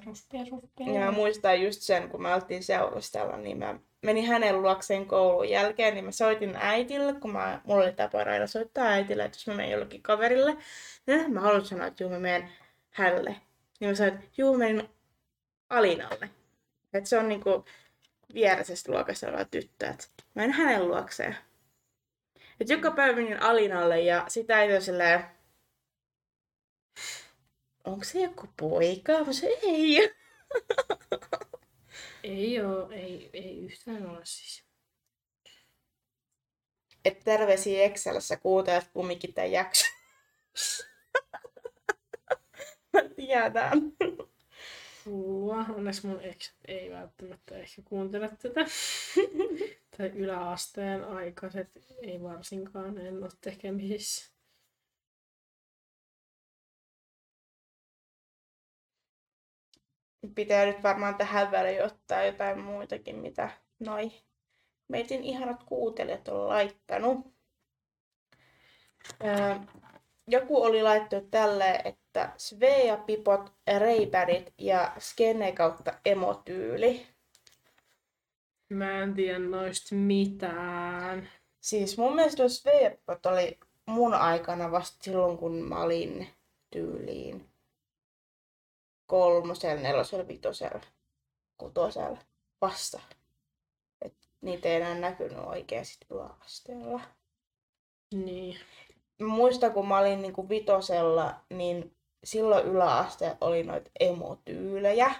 Perus, perus, perus. Ja mä muistan just sen, kun mä oltiin seurustella, niin mä menin hänen luokseen koulun jälkeen, niin mä soitin äitille, kun mä, mulla oli tapana aina soittaa äitille, että jos mä menen jollekin kaverille, niin mä haluan sanoa, että juu mä menen hälle. Niin mä sanoin, että juu mä menin Alinalle. Että se on niinku, viereisestä luokasta oleva tyttö. Et mä en hänen luokseen. Et joka päivä menin Alinalle ja sitä ei silleen, onko se joku poika? Mä se ei. ei oo, ei, ei yhtään ole siis. Et terveisiä Excelssä kuuntelet kumminkin tämän jakson. Mä tiedän kuulua. Onneksi mun ex ei välttämättä ehkä kuuntele tätä. tai yläasteen aikaiset ei varsinkaan, en ole tekemisissä. Pitää nyt varmaan tähän väliin ottaa jotain muitakin, mitä noi meidän ihanat kuuntelijat on laittanut. Öö, joku oli laittanut tälle, että Svea Pipot, Reipärit ja Skenne kautta emotyyli. Mä en tiedä noista mitään. Siis mun mielestä jos veepot oli mun aikana vasta silloin, kun mä olin tyyliin kolmosella, nelosella, vitosella, kutosella vasta. Et niitä ei enää näkynyt oikein sit yläasteella. Niin. Mä muistan, kun mä olin niinku vitosella, niin silloin yläaste oli noita emotyylejä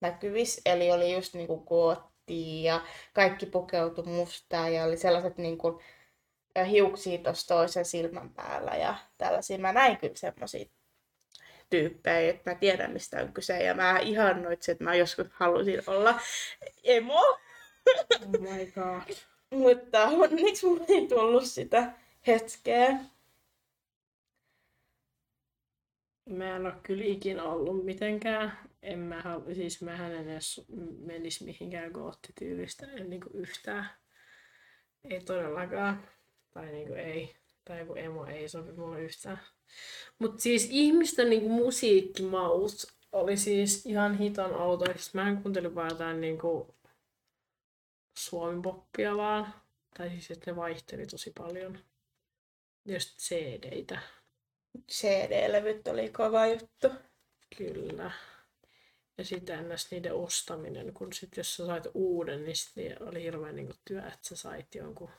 näkyvissä. Eli oli just niinku koottia ja kaikki pukeutui mustaan ja oli sellaiset niinku hiuksia tuossa toisen silmän päällä ja tällaisia. Mä näin kyllä semmoisia tyyppejä, että mä tiedän mistä on kyse ja mä ihannoitsin, että mä joskus halusin olla emo. Oh my god. Mutta onneksi mulla ei tullut sitä hetkeä. Mä en ole kyllä ikinä ollut mitenkään. En mä, hal- siis mähän en edes menisi mihinkään goottityylistä en niinku yhtään. Ei todellakaan. Tai niinku ei. Tai joku emo ei sovi mulle yhtään. Mut siis ihmisten niinku musiikkimaut oli siis ihan hiton outo. Siis mä en kuuntelin vaan jotain niinku suomipoppia vaan. Tai siis että ne vaihteli tosi paljon. Just CD-tä. CD-levyt oli kova juttu. Kyllä. Ja sitten ennäs niiden ostaminen, kun sit jos sä sait uuden, niin oli hirveän niinku työ, että sä sait jonkun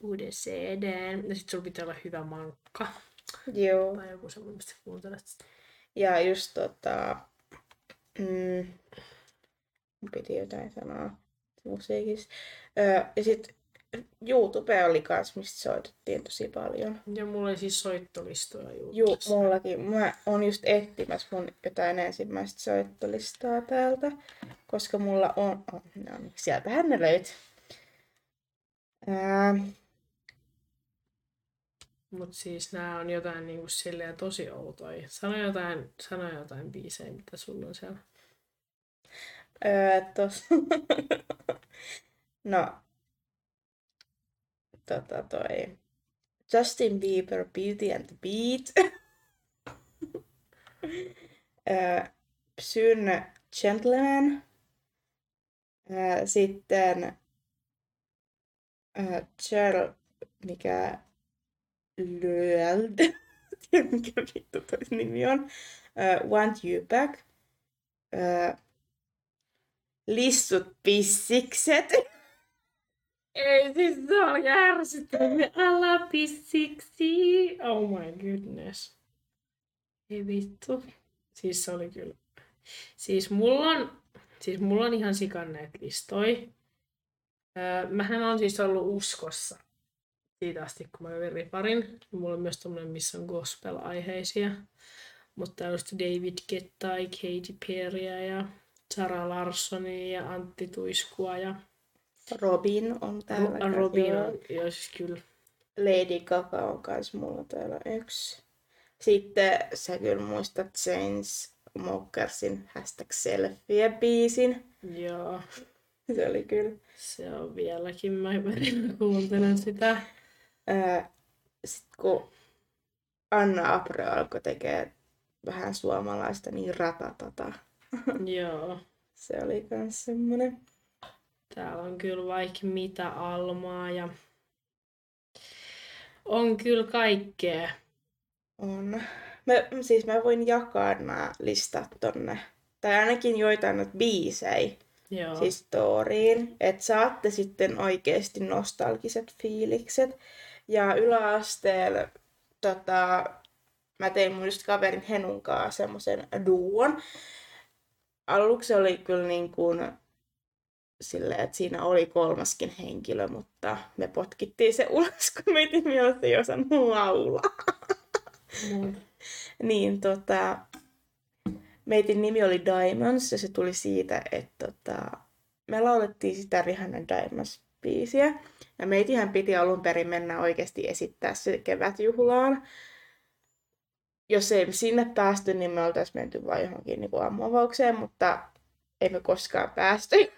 uuden CD. Ja sit sulla pitää olla hyvä mankka. Joo. Tai joku semmoinen, mistä kuuntelet. Ja just tota... Mm, piti jotain sanoa musiikissa. Öö, ja sit YouTube oli kans, mistä soitettiin tosi paljon. Ja mulla oli siis soittolistoja Juu, YouTubessa. mullakin. Mä oon just etsimässä mun jotain ensimmäistä soittolistaa täältä, koska mulla on... on no niin, sieltähän ne löyt. Ää, Mut siis nää on jotain niinku silleen tosi outoja. Sano jotain, sano jotain biisejä, mitä sulla on siellä. öö, tos... no. Tota toi... Justin Bieber, Beauty and the Beat. öö, Psyn Gentleman. Öö, sitten öö, Cheryl, mikä Tiedä mikä vittu toi nimi on. Öö, Want You Back. Öö, Lissut pissikset. Ei, siis se on ärsyttävää. Älä pissiksi. Oh my goodness. Ei vittu. Siis se oli kyllä. Siis mulla on, siis mulla on ihan sikanneet listoi. Öö, mähän on siis ollut uskossa siitä asti, kun mä kävin riparin. Mulla on myös tommonen, missä on gospel-aiheisia. Mutta just David Gettai, Katy Perryä ja Sara Larssonia ja Antti Tuiskua ja Robin on täällä. Ro- Robin on, joo siis kyllä. Lady Gaga on kans mulla täällä yksi. Sitten sä kyllä muistat James Mockersin hashtag selfie biisin. Joo, Se oli kyllä. se on vieläkin, mä välillä kuuntelen sitä. Ää, Sitten kun Anna Apre alkoi tekee vähän suomalaista, niin ratatata. Joo, Se oli kans semmonen. täällä on kyllä vaikka mitä Almaa ja on kyllä kaikkea. On. Mä, siis mä voin jakaa nämä listat tonne. Tai ainakin joitain noita biisejä. Joo, siis storiin, että saatte sitten oikeasti nostalgiset fiilikset. Ja yläasteella tota, mä tein mun just kaverin Henun kanssa semmoisen duon. Aluksi oli kyllä niin kuin silleen, että siinä oli kolmaskin henkilö, mutta me potkittiin se ulos, kun meitä mielestä ei osannut laulaa. Mut, Niin tota, meitin nimi oli Diamonds ja se tuli siitä, että tota, me laulettiin sitä Rihanna Diamonds-biisiä. Ja meitihän piti alun perin mennä oikeasti esittää se kevätjuhlaan. Jos ei sinne päästy, niin me oltaisiin menty vain johonkin niin aamuavaukseen, mutta ei me koskaan päästy.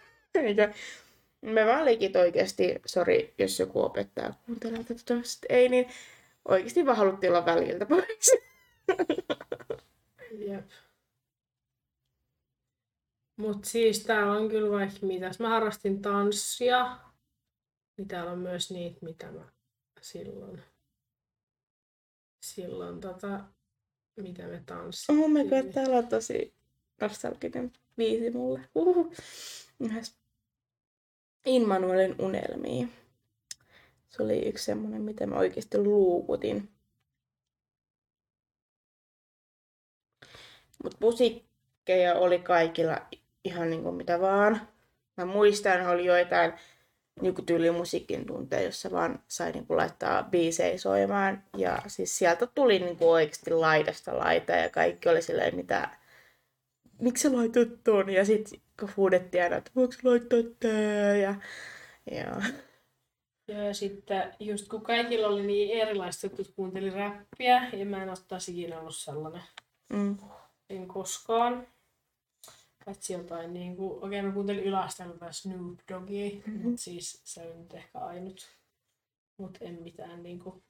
Me vaan leikit oikeasti, sori jos joku opettaja kuuntelee tätä, ei, niin oikeasti vaan haluttiin olla väliltä pois. jep. Mut siis täällä on kyllä vaikka mitä. Mä harrastin tanssia. Niin täällä on myös niitä, mitä mä silloin, silloin tota, mitä me tanssittiin. Oh my god, täällä on tosi nostalginen biisi mulle. Uhuhu. Yhdessä Inmanuelin unelmia. Se oli yksi semmonen, mitä mä oikeasti luukutin. Mut musiikkeja oli kaikilla ihan niinku mitä vaan. Mä muistan, oli joitain niinku tyylimusiikin tunteja, jossa vaan sai niinku laittaa biisejä soimaan. Ja siis sieltä tuli niinku oikeasti laidasta laita ja kaikki oli silleen, mitä... Miksi sä laitat ton? Ja sit kun huudettiin aina, että voiko laittaa tää? Ja, ja... Joo, ja sitten just kun kaikilla oli niin erilaista, kun kuunteli räppiä, ja mä en ole taas ikinä ollut sellainen. Mm. En koskaan. Paitsi jotain niin kuin, okei okay, mä kuuntelin yläasteella Snoop Doggia, mm-hmm. siis se on nyt ehkä ainut. Mut en mitään niin kuin,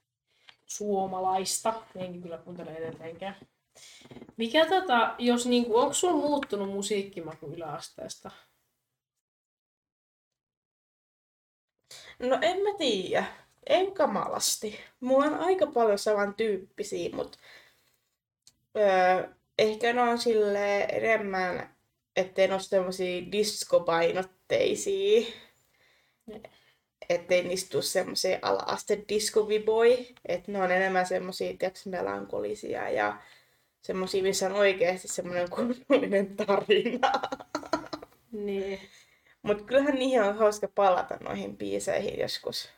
suomalaista, enkä kyllä kuuntele edelleenkään. Mikä tota, jos niinku, onko sulla muuttunut musiikkimaku yläasteesta? No en mä tiedä. En kamalasti. Mulla on aika paljon samantyyppisiä, mutta öö, ehkä ne on sille enemmän, ettei ne ole semmosia diskopainotteisia. Ettei niistä tule semmosia ala-aste discoviboi. Että ne on enemmän semmosia, tiiäks, melankolisia ja semmosia, missä on oikeasti semmoinen kunnollinen tarina. Niin. Mutta kyllähän niihin on hauska palata noihin biiseihin joskus.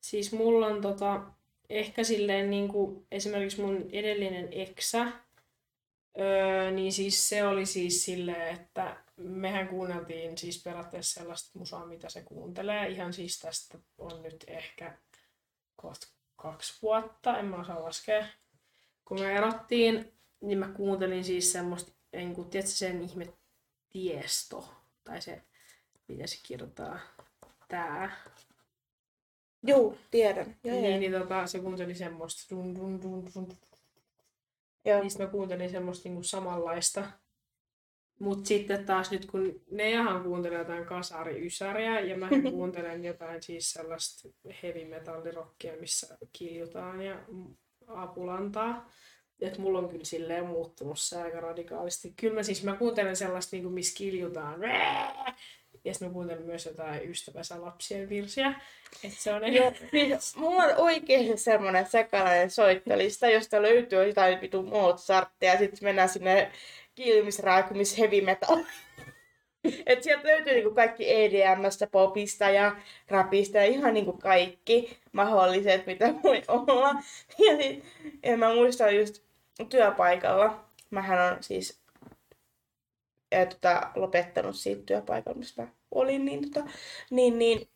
Siis mulla on tota, ehkä silleen niin kuin esimerkiksi mun edellinen eksä, öö, niin siis se oli siis silleen, että mehän kuunneltiin siis periaatteessa sellaista musaa, mitä se kuuntelee. Ihan siis tästä on nyt ehkä kohta kaksi vuotta, en mä osaa laskea. Kun me erottiin, niin mä kuuntelin siis semmoista, en kun, tiedätkö sen ihme tiesto, tai se, miten se kirjoittaa, tää. Joo, tiedän. Ja, niin, niin tota, se kuunteli semmoista dun dun dun dun. Joo. Niin mä kuuntelin semmoista niinku samanlaista. Mut sitten taas nyt kun Neahan kuuntelee jotain kasari-ysäriä ja mä kuuntelen jotain siis sellaista heavy metallirockia, missä kiljutaan ja apulantaa. Että mulla on kyllä silleen muuttunut se aika radikaalisti. Kyllä mä siis mä kuuntelen sellaista, niin kuin, missä kiljutaan. Ja sitten mä kuuntelen myös jotain ystävänsä lapsien virsiä. Että se on Joo, siis mulla on oikein semmoinen sekalainen soittolista, josta löytyy jotain vitu Mozarttia ja sitten mennään sinne kilmisraakumis heavy metal. Et sieltä löytyy niinku kaikki EDMstä, popista ja rapista ja ihan niinku kaikki mahdolliset, mitä voi olla. Ja, sit, ja mä muistan just työpaikalla. Mähän on siis ja, tota, lopettanut siitä työpaikalla, missä mä olin, niin, tota, niin, niin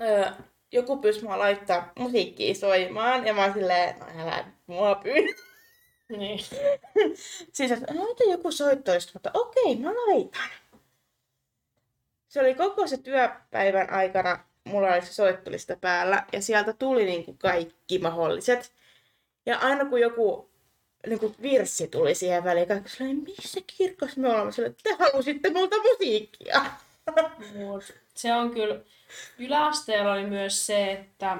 öö, joku pyysi mua laittaa musiikkia soimaan, ja mä oon silleen, no älä mua pyydä. Niin. siis, että no joku soittoista, mutta okei, mä laitan. Se oli koko se työpäivän aikana, mulla oli se soittolista päällä, ja sieltä tuli niinku kaikki mahdolliset. Ja aina kun joku niin kuin virssi tuli siihen väliin. Kaikki sanoi, missä kirkossa me olemme? Sille, te halusitte multa musiikkia. Mut se on kyllä, yläasteella oli myös se, että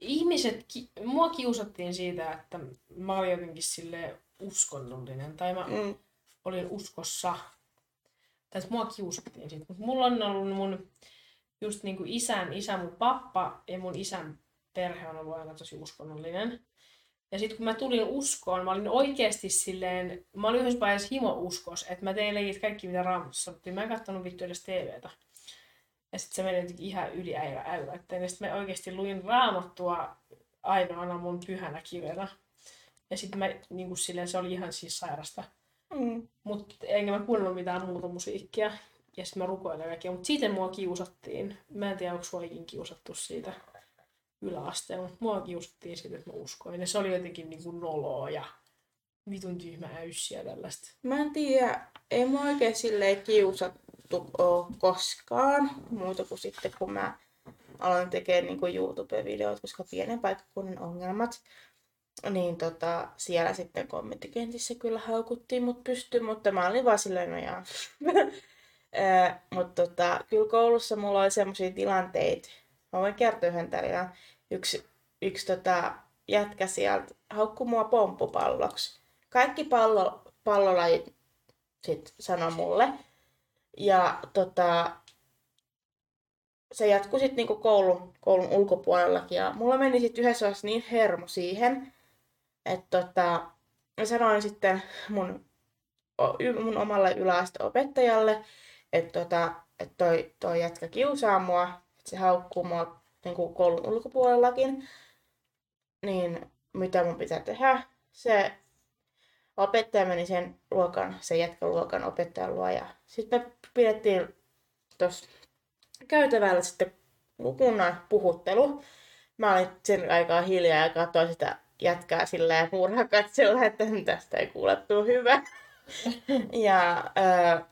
ihmiset, mua kiusattiin siitä, että mä olin jotenkin sille uskonnollinen, tai mä mm. olin uskossa. Tai mua kiusattiin siitä. Mutta mulla on ollut mun just niin kuin isän, isä, mun pappa ja mun isän perhe on ollut aina tosi uskonnollinen. Ja sitten kun mä tulin uskoon, mä olin oikeasti silleen, mä olin yhdessä vaiheessa himo-uskos, että mä tein leikit kaikki mitä raamatussa sanottiin. Mä en katsonut vittu edes TVtä. Ja sitten se meni jotenkin ihan yli äyrä äyrätteen. Ja sitten mä oikeasti luin raamattua ainoana mun pyhänä kivenä. Ja sitten mä niin kuin silleen, se oli ihan siis sairasta. Mm. Mutta enkä mä kuunnellut mitään muuta musiikkia. Ja sitten mä rukoilin kaikkea. Mutta siitä mua kiusattiin. Mä en tiedä, onko sua ikin kiusattu siitä yläasteella, mutta mua kiusattiin siitä, että mä uskoin. Ja se oli jotenkin niin kuin noloa ja vitun tyhmä äyssiä tällaista. Mä en tiedä, ei mua oikein silleen kiusattu koskaan, muuta kuin sitten kun mä aloin tekemään niin kuin YouTube-videot, koska pienen paikkakunnan ongelmat, niin tota, siellä sitten kommenttikentissä kyllä haukuttiin mut pysty, mutta mä olin vaan silleen, no jaa. mutta tota, kyllä koulussa mulla oli sellaisia tilanteita, mä voin kertoa yhden tarinan. Yksi, yksi tota, jätkä sieltä haukkui mua pomppupalloksi. Kaikki pallo, pallolajit sit sanoi mulle. Ja tota, se jatkui sitten niinku koulun, koulun ulkopuolellakin. Ja mulla meni sitten yhdessä vaiheessa niin hermo siihen, että tota, mä sanoin sitten mun, mun omalle yläasteopettajalle, että tota, et toi, toi jätkä kiusaa mua, se haukkuu mua niin kuin koulun ulkopuolellakin. Niin mitä mun pitää tehdä? Se opettaja meni sen luokan, sen jätkäluokan opettajan luo ja sitten me pidettiin tuossa käytävällä sitten kunnan puhuttelu. Mä olin sen aikaa hiljaa ja katsoin sitä jätkää silleen murhakatsella, että tästä ei kuule tuu hyvä. ja äh,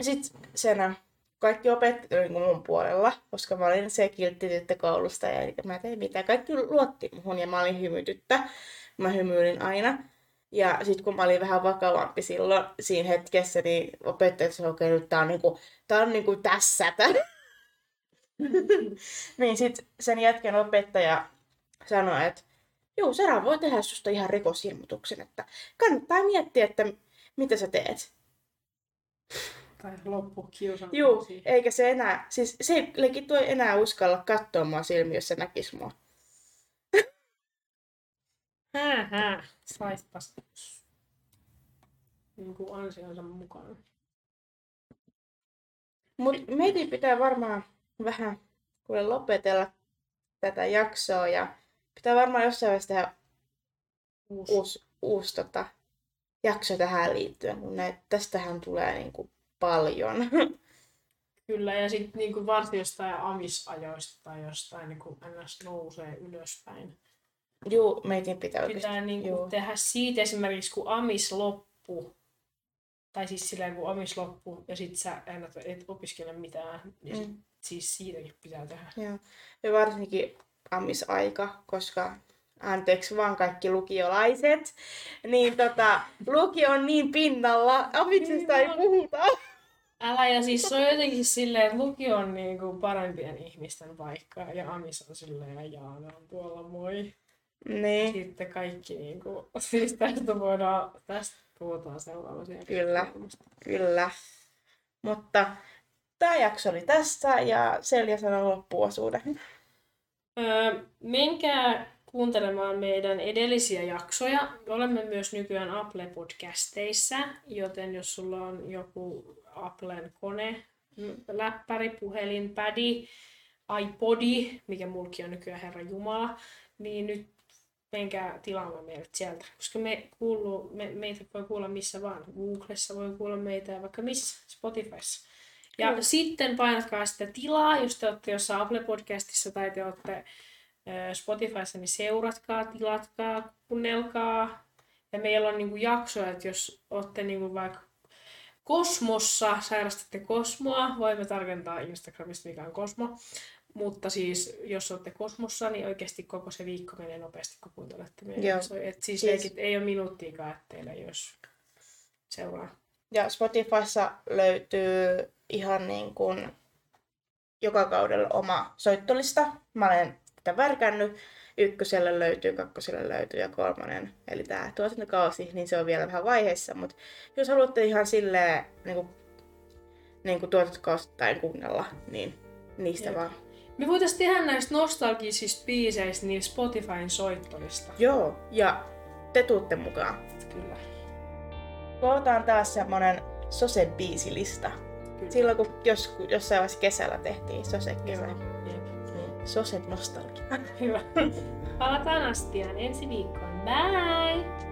sitten sen kaikki opettajat niin mun puolella, koska mä olin se kiltti tyttö koulusta ja mä tein mitään. Kaikki luotti muhun ja mä olin hymytyttä. Mä hymyilin aina. Ja sitten kun mä olin vähän vakavampi silloin siinä hetkessä, niin opettajat sanoivat, että okay, tää on, niinku, tää on niinku tässä. niin sitten sen jätkän opettaja sanoi, että Joo, Sara voi tehdä susta ihan rikosilmoituksen, että kannattaa miettiä, että mitä sä teet. Tai loppu kiusaaminen. Joo, eikä se enää, siis se ei legit enää uskalla katsoa mua silmiä, jos se näkisi mua. Hähä, saispas niin kuin ansionsa mukaan. Mut meidän pitää varmaan vähän kuule lopetella tätä jaksoa ja pitää varmaan jossain vaiheessa tehdä uusi, uusi, uusi tota, jakso tähän liittyen, kun näet, tästähän tulee niin kuin paljon. Kyllä, ja sitten niin varsin jostain amisajoista tai jostain niin kuin ns. nousee ylöspäin. Joo, meitin pitää Pitää niin kuin tehdä siitä esimerkiksi, kun amis loppu, tai siis silleen kun amis loppu, ja sit sä et, et opiskele mitään, niin mm. sit, siis siitäkin pitää tehdä. Joo, ja varsinkin amisaika, koska anteeksi vaan kaikki lukiolaiset, niin tota, lukio on niin pinnalla, amiksesta ei puhuta. Älä, ja siis se on jotenkin silleen, että lukio on niinku parempien ihmisten paikka, ja amis on silleen, jaa, ne on tuolla, moi. Niin. Sitten kaikki niinku, siis tästä voidaan, tästä puhutaan seuraavassa Kyllä, kyllä. Mutta tämä jakso oli tässä, ja Selja sanoo loppuosuuden. Öö, menkää kuuntelemaan meidän edellisiä jaksoja. Me olemme myös nykyään Apple-podcasteissa, joten jos sulla on joku Applen kone, läppäri, puhelin, pädi, iPodi, mikä mulki on nykyään Herra Jumala, niin nyt menkää tilaamaan meidät sieltä, koska me kuuluu, me, meitä voi kuulla missä vaan. Googlessa voi kuulla meitä ja vaikka missä, Spotifyssa. Ja Kyllä. sitten painatkaa sitä tilaa, jos te olette jossain Apple-podcastissa tai te olette Spotifyssa, niin seuratkaa, tilatkaa, kuunnelkaa. Ja meillä on niinku jaksoja, että jos olette niinku vaikka Kosmossa, sairastatte Kosmoa, voimme tarkentaa Instagramista, mikä on Kosmo. Mutta siis, jos olette Kosmossa, niin oikeasti koko se viikko menee nopeasti, kun kuuntelette meidän jaksoja. Et siis, siis... ei ole minuuttiakaan, etteillä jos seuraa. Ja Spotifyssa löytyy ihan niin kuin joka kaudella oma soittolista. Mä olen tätä värkännyt. Ykköselle löytyy, kakkoselle löytyy ja kolmonen, eli tämä tuotantokausi, niin se on vielä vähän vaiheessa. Mutta jos haluatte ihan silleen niin kuin, niin kuin tuotantokausittain kuunnella, niin niistä Jep. vaan. Me voitaisiin tehdä näistä nostalgisista biiseistä niin Spotifyn soittolista. Joo, ja te tuutte mukaan. Kyllä. Kootaan taas semmonen Sosen biisilista. Kyllä. Silloin kun jos, jossain vaiheessa kesällä tehtiin Sose kesä. Niin, Sosen nostalgia. Hyvä. Palataan astiaan ensi viikkoon. Bye!